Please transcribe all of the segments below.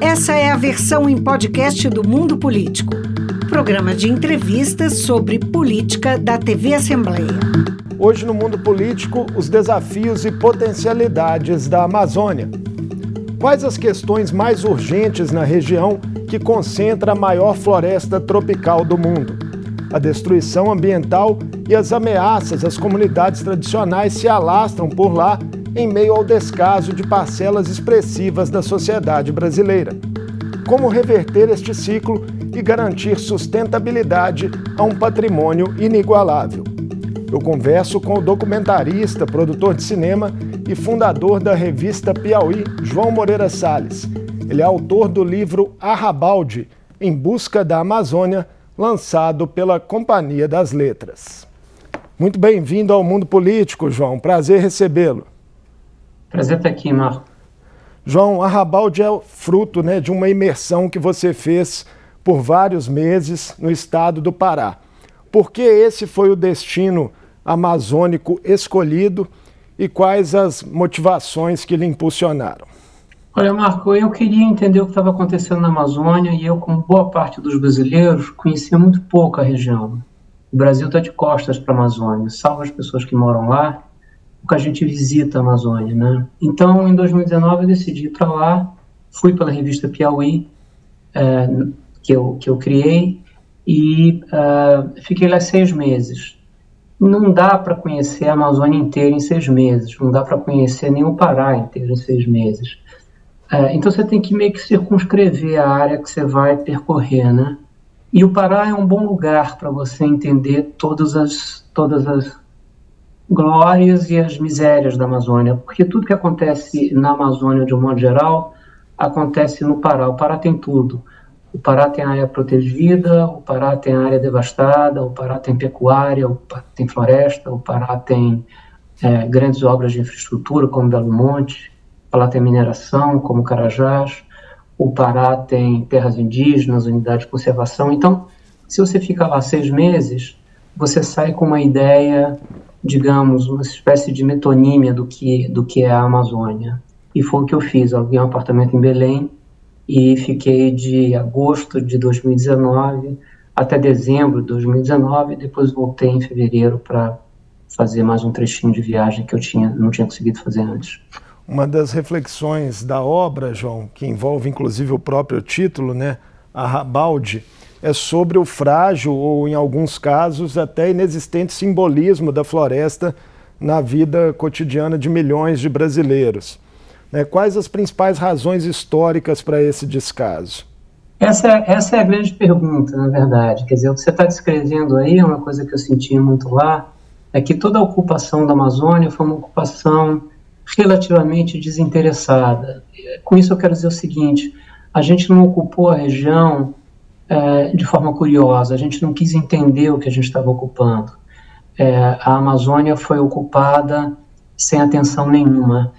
Essa é a versão em podcast do Mundo Político, programa de entrevistas sobre política da TV Assembleia. Hoje no Mundo Político, os desafios e potencialidades da Amazônia. Quais as questões mais urgentes na região que concentra a maior floresta tropical do mundo? A destruição ambiental e as ameaças às comunidades tradicionais se alastram por lá em meio ao descaso de parcelas expressivas da sociedade brasileira. Como reverter este ciclo e garantir sustentabilidade a um patrimônio inigualável? Eu converso com o documentarista, produtor de cinema e fundador da revista Piauí, João Moreira Salles. Ele é autor do livro Arrabalde, Em Busca da Amazônia, lançado pela Companhia das Letras. Muito bem-vindo ao mundo político, João. Prazer recebê-lo. Prazer estar aqui, Marco. João, Arrabalde é fruto né, de uma imersão que você fez por vários meses no estado do Pará. Por que esse foi o destino amazônico escolhido e quais as motivações que lhe impulsionaram? Olha, Marco, eu queria entender o que estava acontecendo na Amazônia e eu, como boa parte dos brasileiros, conhecia muito pouco a região. O Brasil está de costas para a Amazônia, salvo as pessoas que moram lá que a gente visita a Amazônia, né? Então, em 2019, eu decidi ir para lá, fui pela revista Piauí, é, que, eu, que eu criei, e uh, fiquei lá seis meses. Não dá para conhecer a Amazônia inteira em seis meses, não dá para conhecer nem o Pará inteiro em seis meses. Uh, então, você tem que meio que circunscrever a área que você vai percorrer, né? E o Pará é um bom lugar para você entender todas as, todas as glórias e as misérias da Amazônia, porque tudo que acontece na Amazônia, de um modo geral, acontece no Pará. O Pará tem tudo. O Pará tem área protegida, o Pará tem área devastada, o Pará tem pecuária, o Pará tem floresta, o Pará tem é, grandes obras de infraestrutura, como Belo Monte, o Pará tem mineração, como Carajás, o Pará tem terras indígenas, unidade de conservação. Então, se você fica lá seis meses, você sai com uma ideia digamos, uma espécie de metonímia do que, do que é a Amazônia. E foi o que eu fiz. Aluguei um apartamento em Belém e fiquei de agosto de 2019 até dezembro de 2019. Depois voltei em fevereiro para fazer mais um trechinho de viagem que eu tinha, não tinha conseguido fazer antes. Uma das reflexões da obra, João, que envolve inclusive o próprio título, né, a Rabalde, é sobre o frágil ou, em alguns casos, até inexistente simbolismo da floresta na vida cotidiana de milhões de brasileiros. Né? Quais as principais razões históricas para esse descaso? Essa, essa é a grande pergunta, na verdade. Quer dizer, o que você está descrevendo aí é uma coisa que eu senti muito lá, é que toda a ocupação da Amazônia foi uma ocupação relativamente desinteressada. Com isso eu quero dizer o seguinte, a gente não ocupou a região é, de forma curiosa. A gente não quis entender o que a gente estava ocupando. É, a Amazônia foi ocupada sem atenção nenhuma.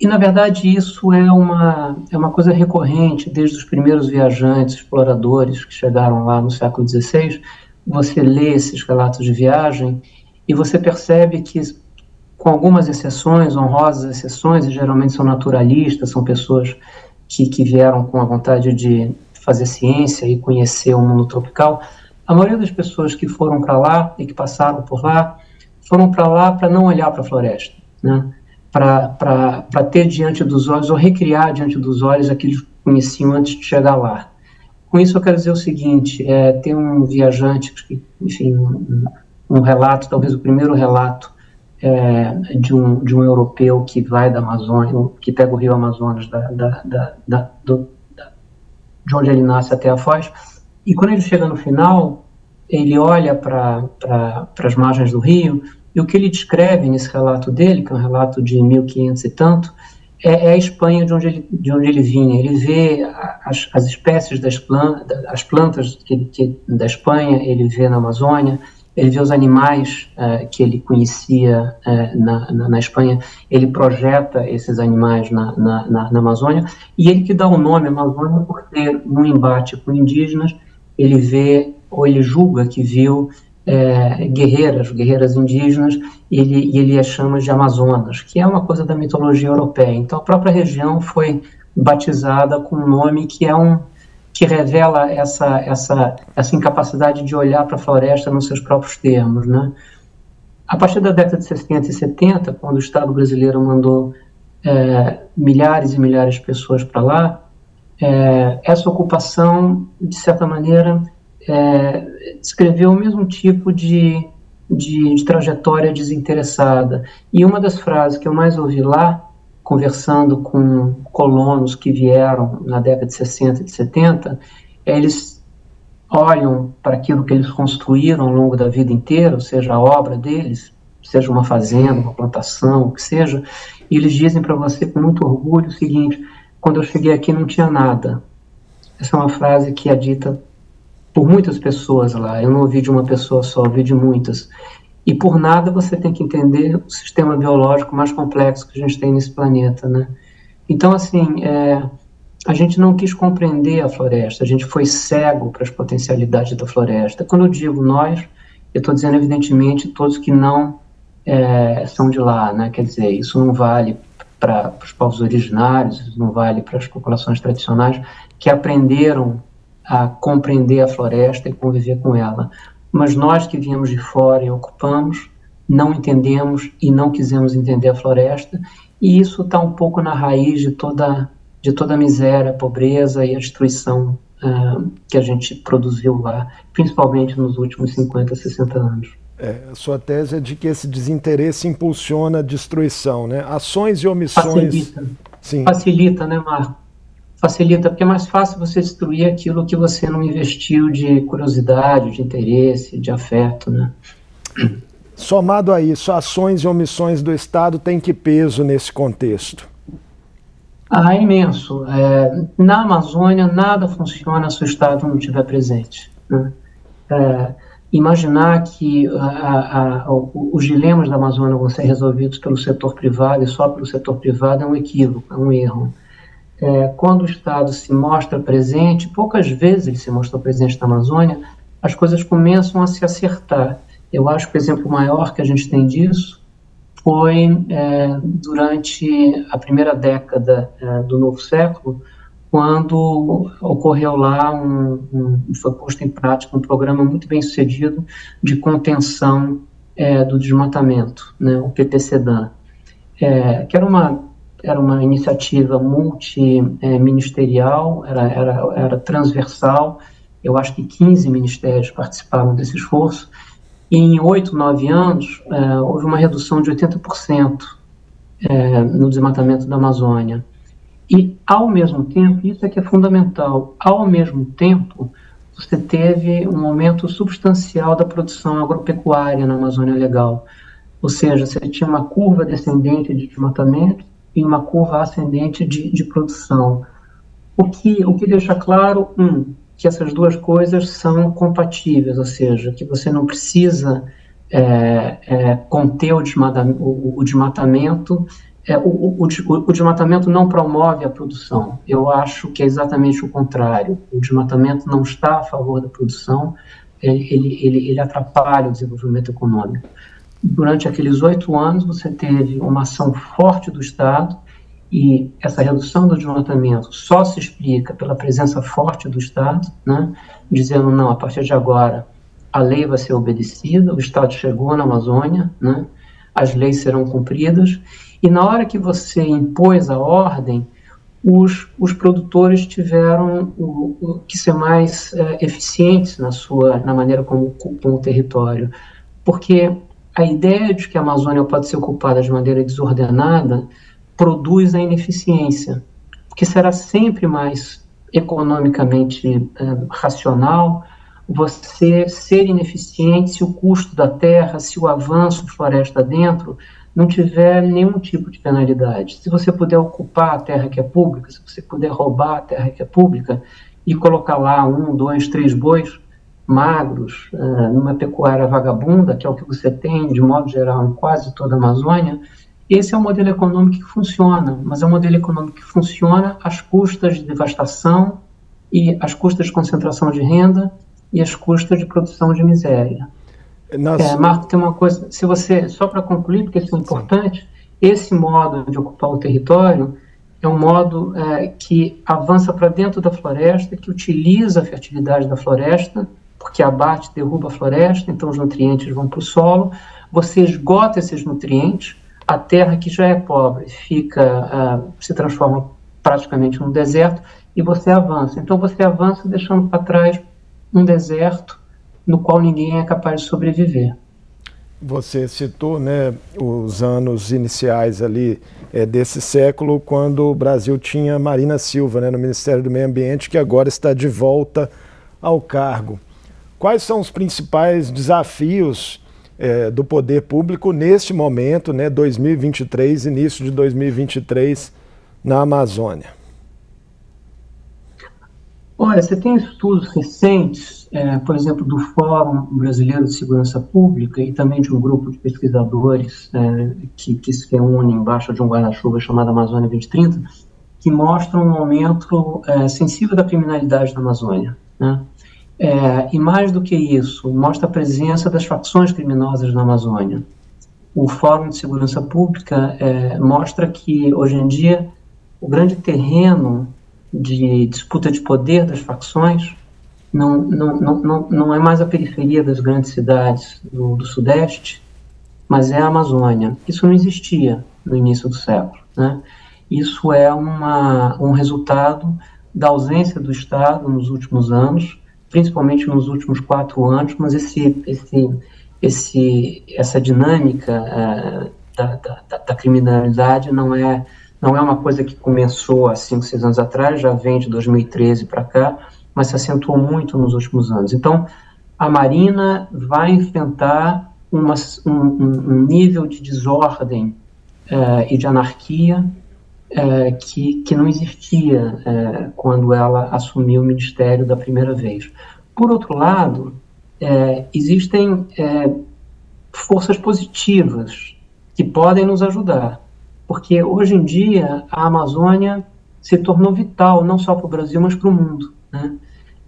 E, na verdade, isso é uma, é uma coisa recorrente desde os primeiros viajantes, exploradores que chegaram lá no século XVI. Você lê esses relatos de viagem e você percebe que, com algumas exceções, honrosas exceções, e geralmente são naturalistas, são pessoas que, que vieram com a vontade de fazer ciência e conhecer o mundo tropical, a maioria das pessoas que foram para lá e que passaram por lá foram para lá para não olhar para a floresta, né? para ter diante dos olhos ou recriar diante dos olhos aquilo que conheciam antes de chegar lá. Com isso eu quero dizer o seguinte, é, tem um viajante, enfim, um, um, relato, talvez o primeiro relato é, de, um, de um europeu que vai da Amazônia, que pega o rio Amazonas da, da, da, da do, de onde ele nasce até a Foz. E quando ele chega no final, ele olha para pra, as margens do rio, e o que ele descreve nesse relato dele, que é um relato de 1500 e tanto, é, é a Espanha de onde ele, de onde ele vinha. Ele vê as, as espécies das plantas, as plantas que, que, da Espanha, ele vê na Amazônia, ele vê os animais uh, que ele conhecia uh, na, na, na, Espanha, ele projeta esses animais na, na, na, Amazônia, e ele que dá o nome Amazônia porque, no embate com indígenas, ele vê, ou ele julga que viu é, guerreiras, guerreiras indígenas, e ele, e ele as chama de Amazonas, que é uma coisa da mitologia europeia. Então, a própria região foi batizada com um nome que é um que revela essa essa essa incapacidade de olhar para a floresta nos seus próprios termos, né? A partir da década de 60 e 70, quando o Estado brasileiro mandou é, milhares e milhares de pessoas para lá, é, essa ocupação, de certa maneira, é, descreveu o mesmo tipo de, de, de, trajetória desinteressada. E uma das frases que eu mais ouvi lá, conversando com colonos que vieram na década de 60 e de 70, é eles olham para aquilo que eles construíram ao longo da vida inteira, ou seja, a obra deles, seja uma fazenda, uma plantação, o que seja, e eles dizem para você com muito orgulho o seguinte: quando eu cheguei aqui não tinha nada. Essa é uma frase que é dita por muitas pessoas lá. Eu não ouvi de uma pessoa só, ouvi de muitas. E por nada você tem que entender o sistema biológico mais complexo que a gente tem nesse planeta, né? Então, assim, é, a gente não quis compreender a floresta, a gente foi cego para as potencialidades da floresta. Quando eu digo nós, eu estou dizendo, evidentemente, todos que não é, são de lá, né? Quer dizer, isso não vale para os povos originários, não vale para as populações tradicionais que aprenderam a compreender a floresta e conviver com ela. Mas nós que viemos de fora e ocupamos, não entendemos e não quisemos entender a floresta, e isso está um pouco na raiz de toda, de toda a miséria, a pobreza e a destruição uh, que a gente produziu lá, principalmente nos últimos 50, 60 anos. É, a sua tese é de que esse desinteresse impulsiona a destruição, né? Ações e omissões. Facilita. Sim. Facilita, né, Marco? Facilita, porque é mais fácil você destruir aquilo que você não investiu de curiosidade, de interesse, de afeto, né? Somado a isso, ações e omissões do Estado têm que peso nesse contexto? Ah, é imenso. É, na Amazônia, nada funciona se o Estado não estiver presente. Né? É, imaginar que a, a, os dilemas da Amazônia vão ser resolvidos pelo setor privado e só pelo setor privado é um equívoco, é um erro. É, quando o Estado se mostra presente, poucas vezes ele se mostrou presente na Amazônia, as coisas começam a se acertar. Eu acho que o exemplo maior que a gente tem disso foi é, durante a primeira década é, do novo século, quando ocorreu lá um, um, foi posto em prática um programa muito bem sucedido de contenção é, do desmatamento, né, o PPCDAN, é, que era uma era uma iniciativa multiministerial, era, era, era transversal, eu acho que 15 ministérios participaram desse esforço, e em oito, nove anos é, houve uma redução de 80% é, no desmatamento da Amazônia. E, ao mesmo tempo, isso é que é fundamental, ao mesmo tempo, você teve um aumento substancial da produção agropecuária na Amazônia Legal. Ou seja, você tinha uma curva descendente de desmatamento e uma curva ascendente de, de produção. O que, o que deixa claro, um, que essas duas coisas são compatíveis, ou seja, que você não precisa é, é, conter o desmatamento, o, o desmatamento é, o, o, desmatamento não promove a produção. Eu acho que é exatamente o contrário. O desmatamento não está a favor da produção, ele, ele, ele atrapalha o desenvolvimento econômico. Durante aqueles oito anos, você teve uma ação forte do Estado e essa redução do desmatamento só se explica pela presença forte do Estado, né, dizendo, não, a partir de agora a lei vai ser obedecida, o Estado chegou na Amazônia, né, as leis serão cumpridas, e na hora que você impôs a ordem, os, os produtores tiveram o, o, que ser mais é, eficientes na sua na maneira como ocupam o território, porque a ideia de que a Amazônia pode ser ocupada de maneira desordenada produz a ineficiência, porque será sempre mais economicamente é, racional você ser ineficiente se o custo da terra, se o avanço floresta dentro não tiver nenhum tipo de penalidade. Se você puder ocupar a terra que é pública, se você puder roubar a terra que é pública e colocar lá um, dois, três bois magros uh, numa pecuária vagabunda, que é o que você tem de modo geral em quase toda a Amazônia, esse é um modelo econômico que funciona, mas é um modelo econômico que funciona às custas de devastação e às custas de concentração de renda e às custas de produção de miséria. Nas... É, Marco, tem uma coisa, se você, só para concluir, porque isso é importante, Sim. esse modo de ocupar o território é um modo é, que avança para dentro da floresta, que utiliza a fertilidade da floresta, porque abate, derruba a floresta, então os nutrientes vão para o solo, você esgota esses nutrientes, a terra que já é pobre fica, uh, se transforma praticamente num deserto e você avança. Então você avança deixando para trás um deserto no qual ninguém é capaz de sobreviver. Você citou né, os anos iniciais ali é, desse século, quando o Brasil tinha Marina Silva né, no Ministério do Meio Ambiente, que agora está de volta ao cargo. Quais são os principais desafios é, do poder público neste momento, né, 2023, início de 2023, na Amazônia? Olha, você tem estudos recentes, é, por exemplo, do Fórum Brasileiro de Segurança Pública e também de um grupo de pesquisadores é, que, que se reúne embaixo de um guarda-chuva chamado Amazônia 2030, que mostram um aumento é, sensível da criminalidade na Amazônia. Né? É, e mais do que isso, mostra a presença das facções criminosas na Amazônia. O Fórum de Segurança Pública é, mostra que, hoje em dia, o grande terreno de disputa de poder das facções não, não, não, não, é mais a periferia das grandes cidades do, do Sudeste, mas é a Amazônia. Isso não existia no início do século. Né? Isso é uma, um resultado da ausência do Estado nos últimos anos, principalmente nos últimos quatro anos, mas esse, esse, esse, essa dinâmica uh, da, da, da criminalidade não é não é uma coisa que começou há 5, 6 anos atrás, já vem de 2013 para cá, mas se acentuou muito nos últimos anos. Então, a Marina vai enfrentar uma, um, um, nível de desordem uh, e de anarquia uh, que, que não existia uh, quando ela assumiu o ministério da primeira vez. Por outro lado, existem forças positivas que podem nos ajudar porque hoje em dia a Amazônia se tornou vital, não só para o Brasil, mas para o mundo. Né?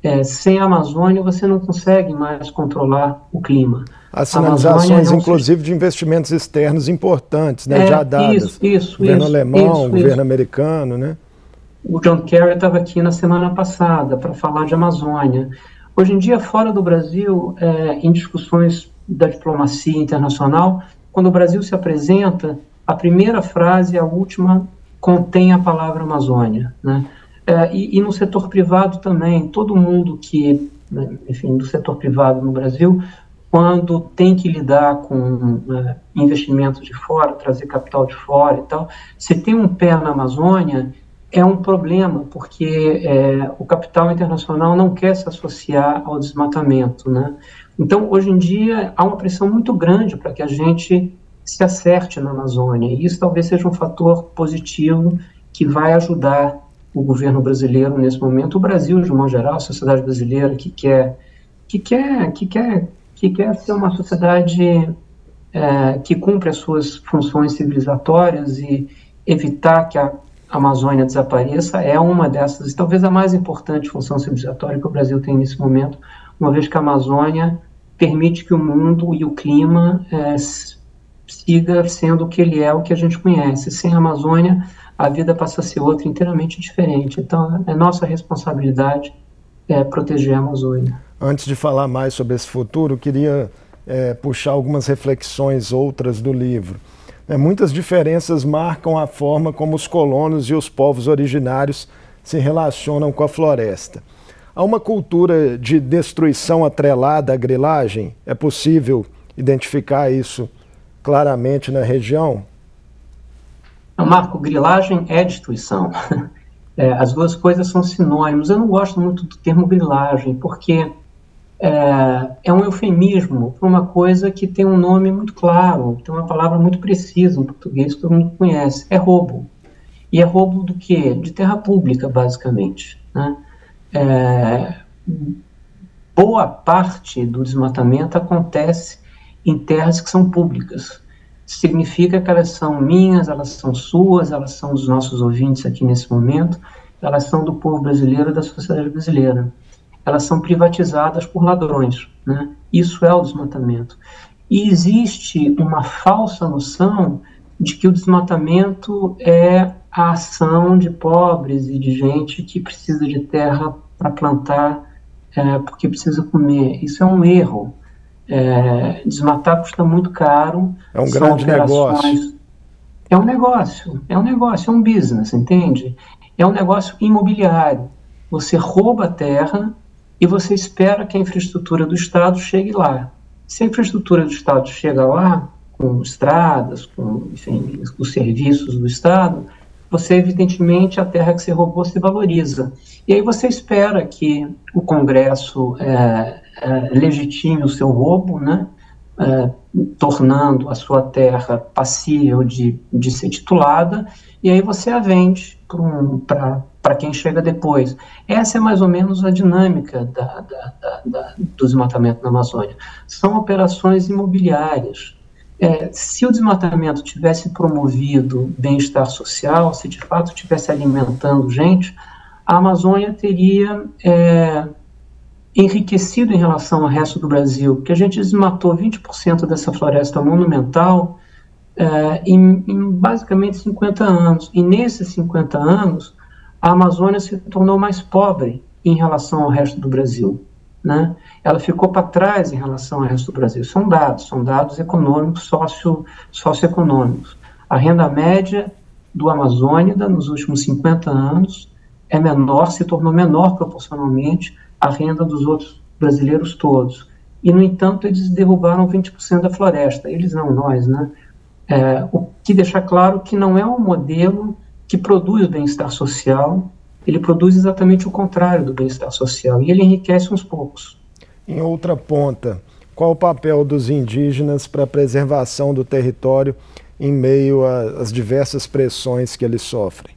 É, sem a Amazônia você não consegue mais controlar o clima. As sinalizações, é inclusive, de investimentos externos importantes, né, é, já dadas. Isso, isso. Governo isso, alemão, isso, governo isso. americano, né? O John Kerry estava aqui na semana passada para falar de Amazônia. Hoje em dia, fora do Brasil, é, em discussões da diplomacia internacional, quando o Brasil se apresenta, a primeira frase a última contém a palavra Amazônia, né? É, e, e, no setor privado também, todo mundo que, né, enfim, do setor privado no Brasil, quando tem que lidar com é, investimentos de fora, trazer capital de fora e tal, se tem um pé na Amazônia, é um problema, porque é, o capital internacional não quer se associar ao desmatamento, né? Então, hoje em dia, há uma pressão muito grande para que a gente se acerte na Amazônia. E isso talvez seja um fator positivo que vai ajudar o governo brasileiro nesse momento, o Brasil de modo geral, a sociedade brasileira que quer que quer que quer que quer ser uma sociedade é, que cumpre as suas funções civilizatórias e evitar que a Amazônia desapareça é uma dessas, talvez a mais importante função civilizatória que o Brasil tem nesse momento, uma vez que a Amazônia permite que o mundo e o clima é, siga sendo o que ele é, o que a gente conhece. Sem a Amazônia, a vida passa a ser outra inteiramente diferente. Então, é nossa responsabilidade é, proteger a Amazônia. Antes de falar mais sobre esse futuro, queria é, puxar algumas reflexões outras do livro. É, muitas diferenças marcam a forma como os colonos e os povos originários se relacionam com a floresta. Há uma cultura de destruição atrelada à grilagem? É possível identificar isso claramente na região? Marco, grilagem é destruição. É, as duas coisas são sinônimos. Eu não gosto muito do termo grilagem, porque é, é um eufemismo para uma coisa que tem um nome muito claro, tem uma palavra muito precisa em português que todo mundo conhece. É roubo. E é roubo do quê? De terra pública, basicamente. Né? É, boa parte do desmatamento acontece em terras que são públicas. Significa que elas são minhas, elas são suas, elas são dos nossos ouvintes aqui nesse momento, elas são do povo brasileiro da sociedade brasileira. Elas são privatizadas por ladrões. Né? Isso é o desmatamento. E existe uma falsa noção de que o desmatamento é a ação de pobres e de gente que precisa de terra para plantar é, porque precisa comer. Isso é um erro. É, desmatar custa muito caro. É um grande negócio. É um negócio, é um negócio, é um business, entende? É um negócio imobiliário. Você rouba a terra e você espera que a infraestrutura do Estado chegue lá. Se a infraestrutura do Estado chega lá, com estradas, com enfim, os serviços do Estado, você, evidentemente, a terra que você roubou se valoriza. E aí você espera que o Congresso é, é, legitime o seu roubo, né? É, tornando a sua terra passível de, de ser titulada, e aí você a vende para quem chega depois. Essa é mais ou menos a dinâmica da, da, da, da do desmatamento na Amazônia. São operações imobiliárias. É, se o desmatamento tivesse promovido bem-estar social, se de fato estivesse alimentando gente, a Amazônia teria é, enriquecido em relação ao resto do Brasil, porque a gente desmatou 20% dessa floresta monumental é, em, em, basicamente 50 anos. E nesses 50 anos, a Amazônia se tornou mais pobre em relação ao resto do Brasil né, ela ficou para trás em relação ao resto do Brasil. São dados, são dados econômicos, socio, socioeconômicos. A renda média do Amazônida nos últimos 50 anos é menor, se tornou menor proporcionalmente à renda dos outros brasileiros todos. E, no entanto, eles derrubaram 20% da floresta. Eles não, nós, né? É, o que deixa claro que não é um modelo que produz bem-estar social, ele produz exatamente o contrário do bem-estar social e ele enriquece uns poucos. Em outra ponta, qual o papel dos indígenas para a preservação do território em meio às diversas pressões que eles sofrem?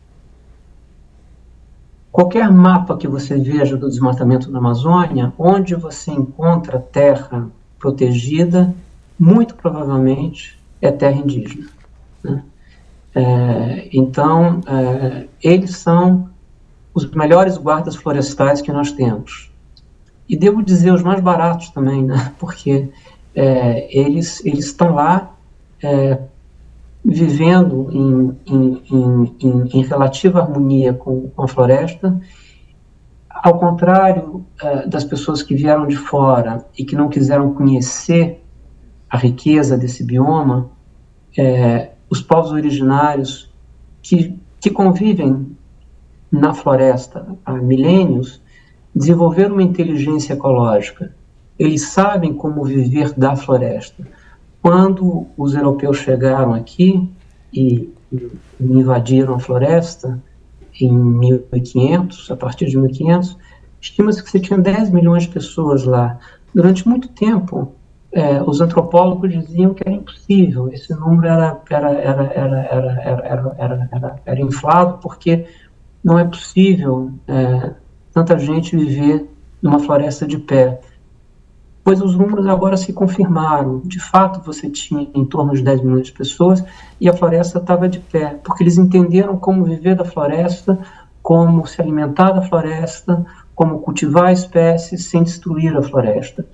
Qualquer mapa que você veja do desmatamento da Amazônia, onde você encontra terra protegida, muito provavelmente é terra indígena. Né? É, então, é, eles são os melhores guardas florestais que nós temos. E devo dizer os mais baratos também, né? porque é, eles, estão lá é, vivendo em, em, em, em, relativa harmonia com, com, a floresta, ao contrário é, das pessoas que vieram de fora e que não quiseram conhecer a riqueza desse bioma, é, os povos originários que, que convivem na floresta há milênios, desenvolveram uma inteligência ecológica. Eles sabem como viver da floresta. Quando os europeus chegaram aqui e, invadiram a floresta em 1500, a partir de 1500, estima-se que você tinha 10 milhões de pessoas lá. Durante muito tempo, é, os antropólogos diziam que era impossível, esse número era, era, era, era, era, era, era, era, era, inflado porque não é possível é, tanta gente viver numa floresta de pé. Pois os números agora se confirmaram. De fato, você tinha em torno de 10 milhões de pessoas e a floresta estava de pé, porque eles entenderam como viver da floresta, como se alimentar da floresta, como cultivar espécies sem destruir a floresta.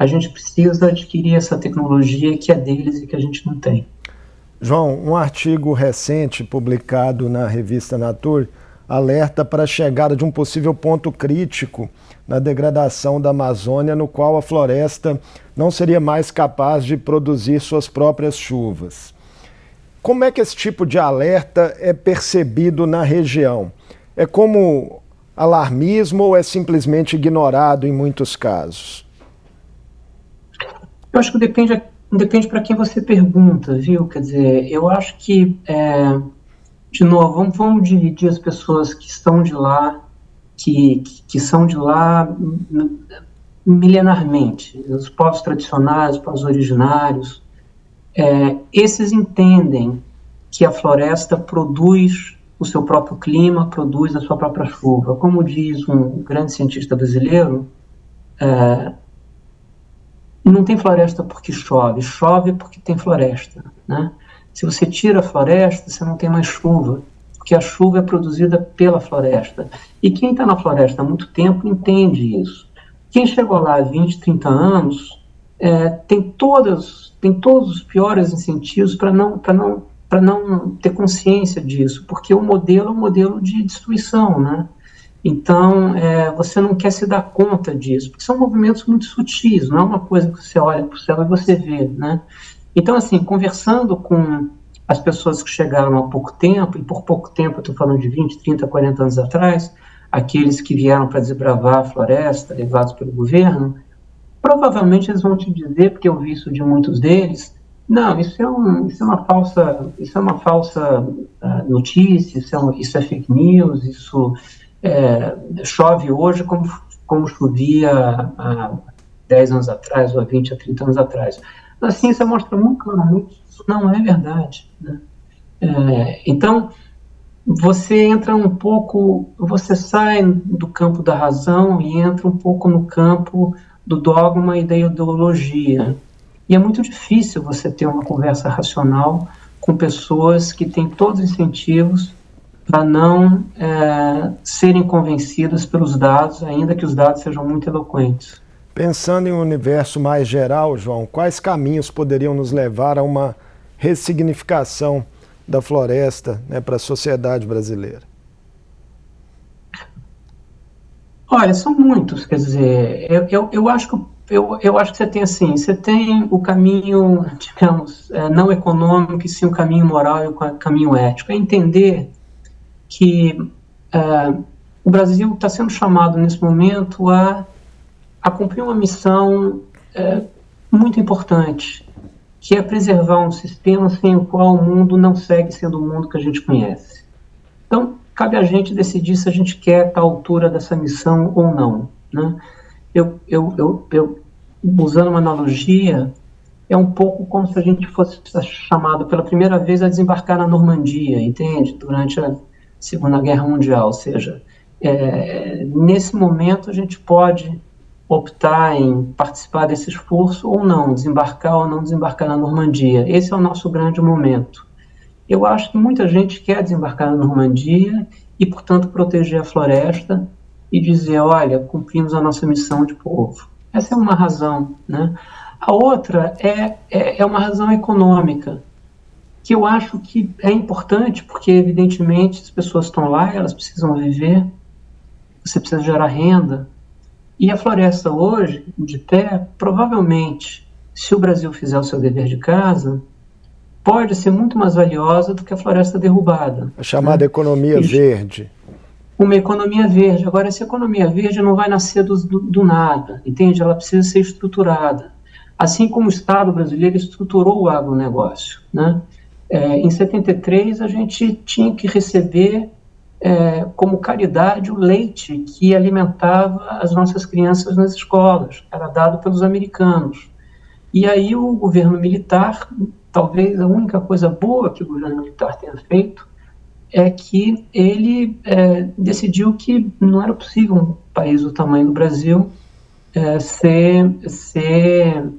A gente precisa adquirir essa tecnologia que é deles e que a gente não tem. João, um artigo recente publicado na revista Nature alerta para a chegada de um possível ponto crítico na degradação da Amazônia, no qual a floresta não seria mais capaz de produzir suas próprias chuvas. Como é que esse tipo de alerta é percebido na região? É como alarmismo ou é simplesmente ignorado em muitos casos? Eu acho que depende, depende para quem você pergunta, viu? Quer dizer, eu acho que é de novo, vamos, vamos dividir as pessoas que estão de lá, que, que, que são de lá milenarmente, os povos tradicionais, os povos originários, é, esses entendem que a floresta produz o seu próprio clima, produz a sua própria chuva. Como diz um grande cientista brasileiro, é, não tem floresta porque chove, chove porque tem floresta, né? Se você tira a floresta, você não tem mais chuva, porque a chuva é produzida pela floresta. E quem está na floresta há muito tempo entende isso. Quem chegou lá há 20, 30 anos é, tem, todas, tem todos os piores incentivos para não, não, para não ter consciência disso, porque o modelo é um modelo de destruição, né? Então, é, você não quer se dar conta disso, porque são movimentos muito sutis, não é uma coisa que você olha para o céu e você vê, né? Então, assim, conversando com as pessoas que chegaram há pouco tempo, e por pouco tempo eu estou falando de 20, 30, 40 anos atrás, aqueles que vieram para desbravar a floresta, levados pelo governo, provavelmente eles vão te dizer, porque eu vi isso de muitos deles, não, isso é, um, isso é uma falsa, isso é uma falsa uh, notícia, isso é, um, isso é fake news, isso é, chove hoje como, como chovia há 10 anos atrás, ou há 20, a 30 anos atrás. A ciência mostra muito claramente que isso não é verdade. Né? É, então, você entra um pouco, você sai do campo da razão e entra um pouco no campo do dogma e da ideologia. E é muito difícil você ter uma conversa racional com pessoas que têm todos os incentivos para não é, serem convencidas pelos dados, ainda que os dados sejam muito eloquentes. Pensando em um universo mais geral, João, quais caminhos poderiam nos levar a uma ressignificação da floresta né, para a sociedade brasileira? Olha, são muitos, quer dizer, eu, eu, eu acho que eu, eu acho que você tem assim, você tem o caminho, digamos, é, não econômico, e sim o caminho moral e o caminho ético. É entender que uh, o Brasil está sendo chamado nesse momento a, a cumprir uma missão uh, muito importante, que é preservar um sistema sem o qual o mundo não segue sendo o mundo que a gente conhece. Então, cabe a gente decidir se a gente quer estar à altura dessa missão ou não. Né? Eu, eu, eu, eu, usando uma analogia, é um pouco como se a gente fosse chamado pela primeira vez a desembarcar na Normandia, entende? Durante a Segunda Guerra Mundial. Ou seja, é, nesse momento a gente pode optar em participar desse esforço ou não, desembarcar ou não desembarcar na Normandia. Esse é o nosso grande momento. Eu acho que muita gente quer desembarcar na Normandia e, portanto, proteger a floresta e dizer, olha, cumprimos a nossa missão de povo. Essa é uma razão, né? A outra é, é, é uma razão econômica que eu acho que é importante, porque evidentemente as pessoas estão lá, elas precisam viver, você precisa gerar renda. E a floresta hoje, de pé, provavelmente, se o Brasil fizer o seu dever de casa, pode ser muito mais valiosa do que a floresta derrubada. A chamada né? economia verde. Uma economia verde. Agora, essa economia verde não vai nascer do, do, do nada, entende? Ela precisa ser estruturada. Assim como o Estado brasileiro estruturou o agronegócio, né? É, em 73, a gente tinha que receber é, como caridade o leite que alimentava as nossas crianças nas escolas, era dado pelos americanos. E aí o governo militar, talvez a única coisa boa que o governo militar tenha feito, é que ele é, decidiu que não era possível um país do tamanho do Brasil é, ser, ser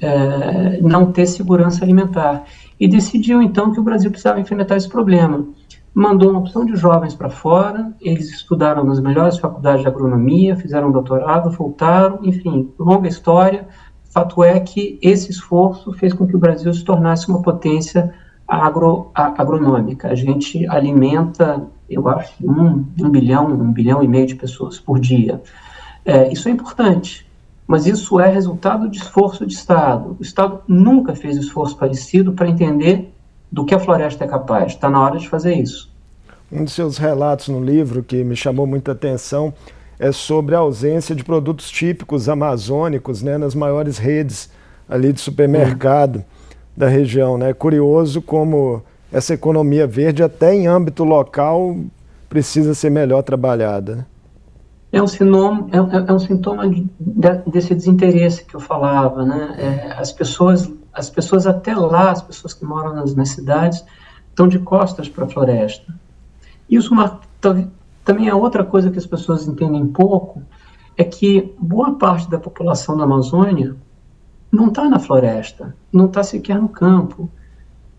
é, não ter segurança alimentar e decidiu então que o Brasil precisava enfrentar esse problema. Mandou uma opção de jovens para fora, eles estudaram nas melhores faculdades de agronomia, fizeram doutorado, voltaram, enfim, longa história. Fato é que esse esforço fez com que o Brasil se tornasse uma potência agro, a, agronômica. A gente alimenta, eu acho, um, um bilhão, um bilhão e meio de pessoas por dia. É, isso é importante mas isso é resultado de esforço de Estado. O Estado nunca fez esforço parecido para entender do que a floresta é capaz. Está na hora de fazer isso. Um dos seus relatos no livro que me chamou muita atenção é sobre a ausência de produtos típicos amazônicos né, nas maiores redes ali de supermercado uhum. da região. Né? É curioso como essa economia verde, até em âmbito local, precisa ser melhor trabalhada. Né? É um, sinoma, é, é, é um sintoma de, desse desinteresse que eu falava, né? É, as pessoas, as pessoas até lá, as pessoas que moram nas, nas cidades, estão de costas para a floresta. Isso uma, também é outra coisa que as pessoas entendem pouco, é que boa parte da população da Amazônia não está na floresta, não está sequer no campo.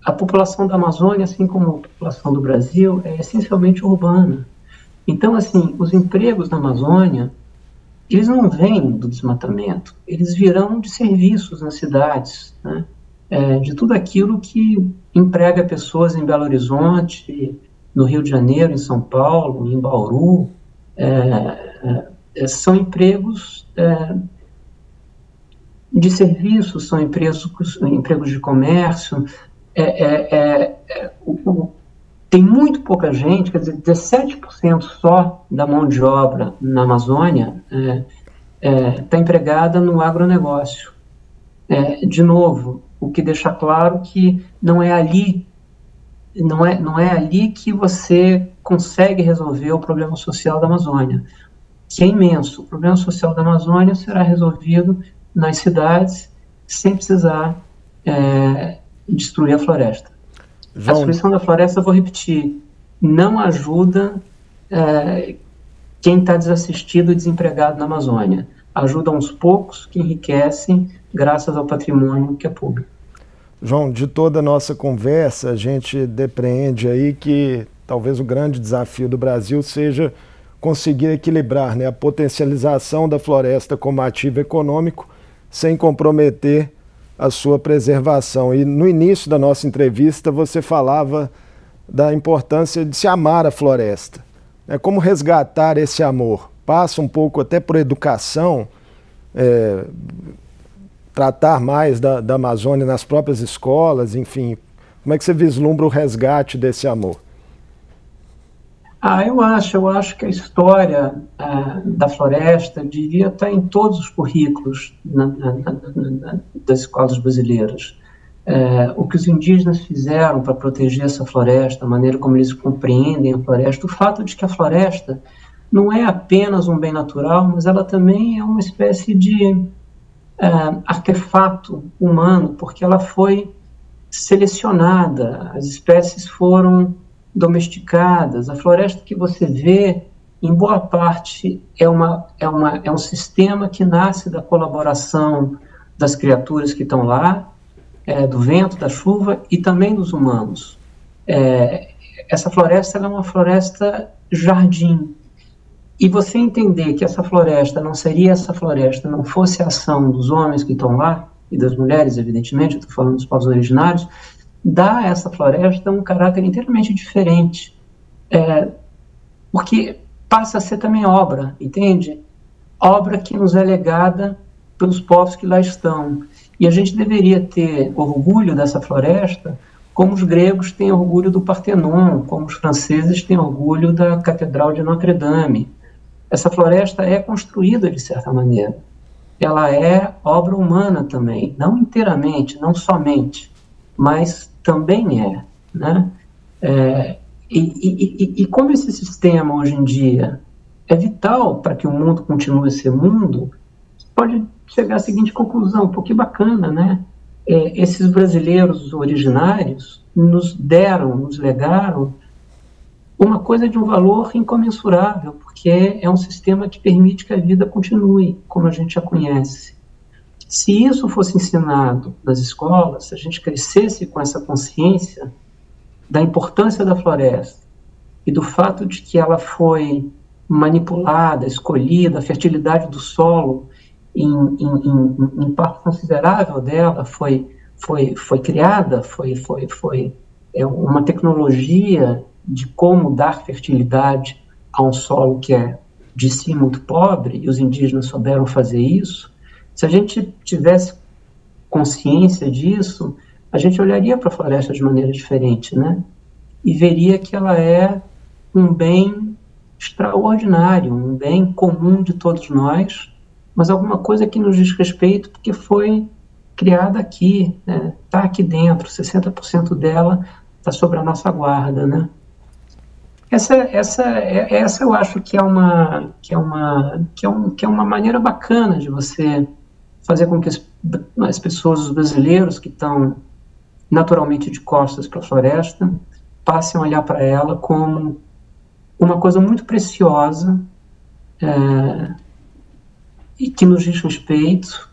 A população da Amazônia, assim como a população do Brasil, é essencialmente urbana. Então, assim, os empregos na Amazônia, eles não vêm do desmatamento, eles virão de serviços nas cidades, né? É, de tudo aquilo que emprega pessoas em Belo Horizonte, no Rio de Janeiro, em São Paulo, em Bauru. É, é, são empregos é, de serviços, são empregos, empregos de comércio. É, é, o, tem muito pouca gente, quer dizer, 17% só da mão de obra na Amazônia está empregada no agronegócio. de novo, o que deixa claro que não é ali não é, não é ali que você consegue resolver o problema social da Amazônia, que é imenso. O problema social da Amazônia será resolvido nas cidades sem precisar é, destruir a floresta. João... A destruição da floresta, vou repetir, não ajuda é, quem está desassistido e desempregado na Amazônia. Ajuda uns poucos que enriquecem graças ao patrimônio que é público. João, de toda a nossa conversa, a gente depreende aí que talvez o grande desafio do Brasil seja conseguir equilibrar né, a potencialização da floresta como ativo econômico sem comprometer a sua preservação. E no início da nossa entrevista você falava da importância de se amar a floresta. É como resgatar esse amor? Passa um pouco até por educação, é, tratar mais da, da Amazônia nas próprias escolas, enfim. Como é que você vislumbra o resgate desse amor? Ah, eu acho, eu acho que a história ah, da floresta devia estar em todos os currículos na, na, na, das escolas brasileiras. É, o que os indígenas fizeram para proteger essa floresta, a maneira como eles compreendem a floresta, o fato de que a floresta não é apenas um bem natural, mas ela também é uma espécie de uh, artefato humano, porque ela foi selecionada, as espécies foram domesticadas. A floresta que você vê, em boa parte, é, uma, é, uma, é um sistema que nasce da colaboração das criaturas que estão lá, é, do vento, da chuva e também dos humanos. É, essa floresta é uma floresta jardim, e você entender que essa floresta não seria essa floresta, não fosse a ação dos homens que estão lá, e das mulheres, evidentemente, estou falando dos povos originários, dá a essa floresta um caráter inteiramente diferente. É, porque passa a ser também obra, entende? Obra que nos é legada pelos povos que lá estão. E a gente deveria ter orgulho dessa floresta, como os gregos têm orgulho do Partenon, como os franceses têm orgulho da Catedral de Notre Dame, essa floresta é construída de certa maneira. Ela é obra humana também, não inteiramente, não somente, mas também é, né? É, e, e, e, como esse sistema hoje em dia é vital para que o mundo continue a ser mundo, pode chegar à seguinte conclusão, pô, que bacana, né? É, esses brasileiros originários nos deram, nos legaram uma coisa de um valor incomensurável, porque é um sistema que permite que a vida continue como a gente já conhece. Se isso fosse ensinado nas escolas, se a gente crescesse com essa consciência da importância da floresta e do fato de que ela foi manipulada, escolhida, a fertilidade do solo, em, em, em, em parte considerável dela foi, foi, foi criada, foi, foi, foi é uma tecnologia de como dar fertilidade a um solo que é de si muito pobre, e os indígenas souberam fazer isso, se a gente tivesse consciência disso, a gente olharia para a floresta de maneira diferente, né? E veria que ela é um bem extraordinário, um bem comum de todos nós, mas alguma coisa que nos diz respeito porque foi criada aqui, está né? Tá aqui dentro, 60% dela está sobre a nossa guarda, né? Essa, essa, essa eu acho que é uma que é uma que é, um, que é uma maneira bacana de você fazer com que as, as pessoas, os brasileiros que estão naturalmente de costas para a floresta, passem a olhar para ela como uma coisa muito preciosa é, e que nos diz respeito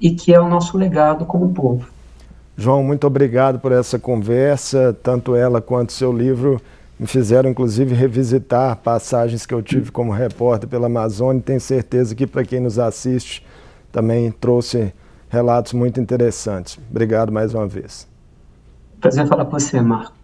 e que é o nosso legado como povo. João, muito obrigado por essa conversa, tanto ela quanto seu livro me fizeram inclusive revisitar passagens que eu tive como repórter pela Amazônia. Tenho certeza que para quem nos assiste também trouxe relatos muito interessantes. Obrigado mais uma vez. Prazer falar com você, Marco.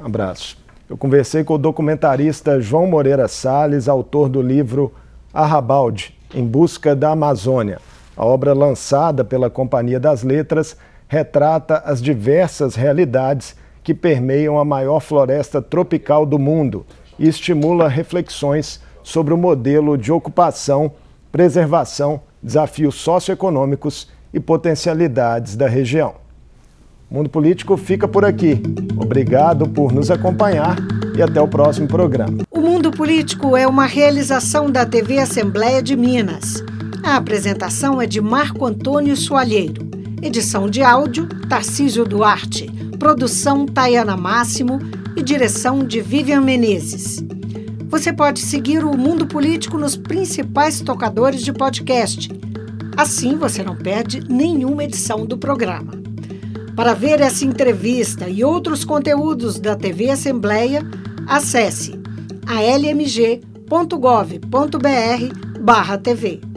Um abraço. Eu conversei com o documentarista João Moreira Salles, autor do livro Arrabalde, Em Busca da Amazônia. A obra lançada pela Companhia das Letras retrata as diversas realidades que permeiam a maior floresta tropical do mundo e estimula reflexões sobre o modelo de ocupação, preservação, desafios socioeconômicos e potencialidades da região. O Mundo Político fica por aqui. Obrigado por nos acompanhar e até o próximo programa. O Mundo Político é uma realização da TV Assembleia de Minas. A apresentação é de Marco Antônio Soalheiro. Edição de áudio, Tarcísio Duarte. Produção, Tayana Máximo. E direção de Vivian Menezes. Você pode seguir o Mundo Político nos principais tocadores de podcast. Assim você não perde nenhuma edição do programa. Para ver essa entrevista e outros conteúdos da TV Assembleia, acesse almg.gov.br/tv.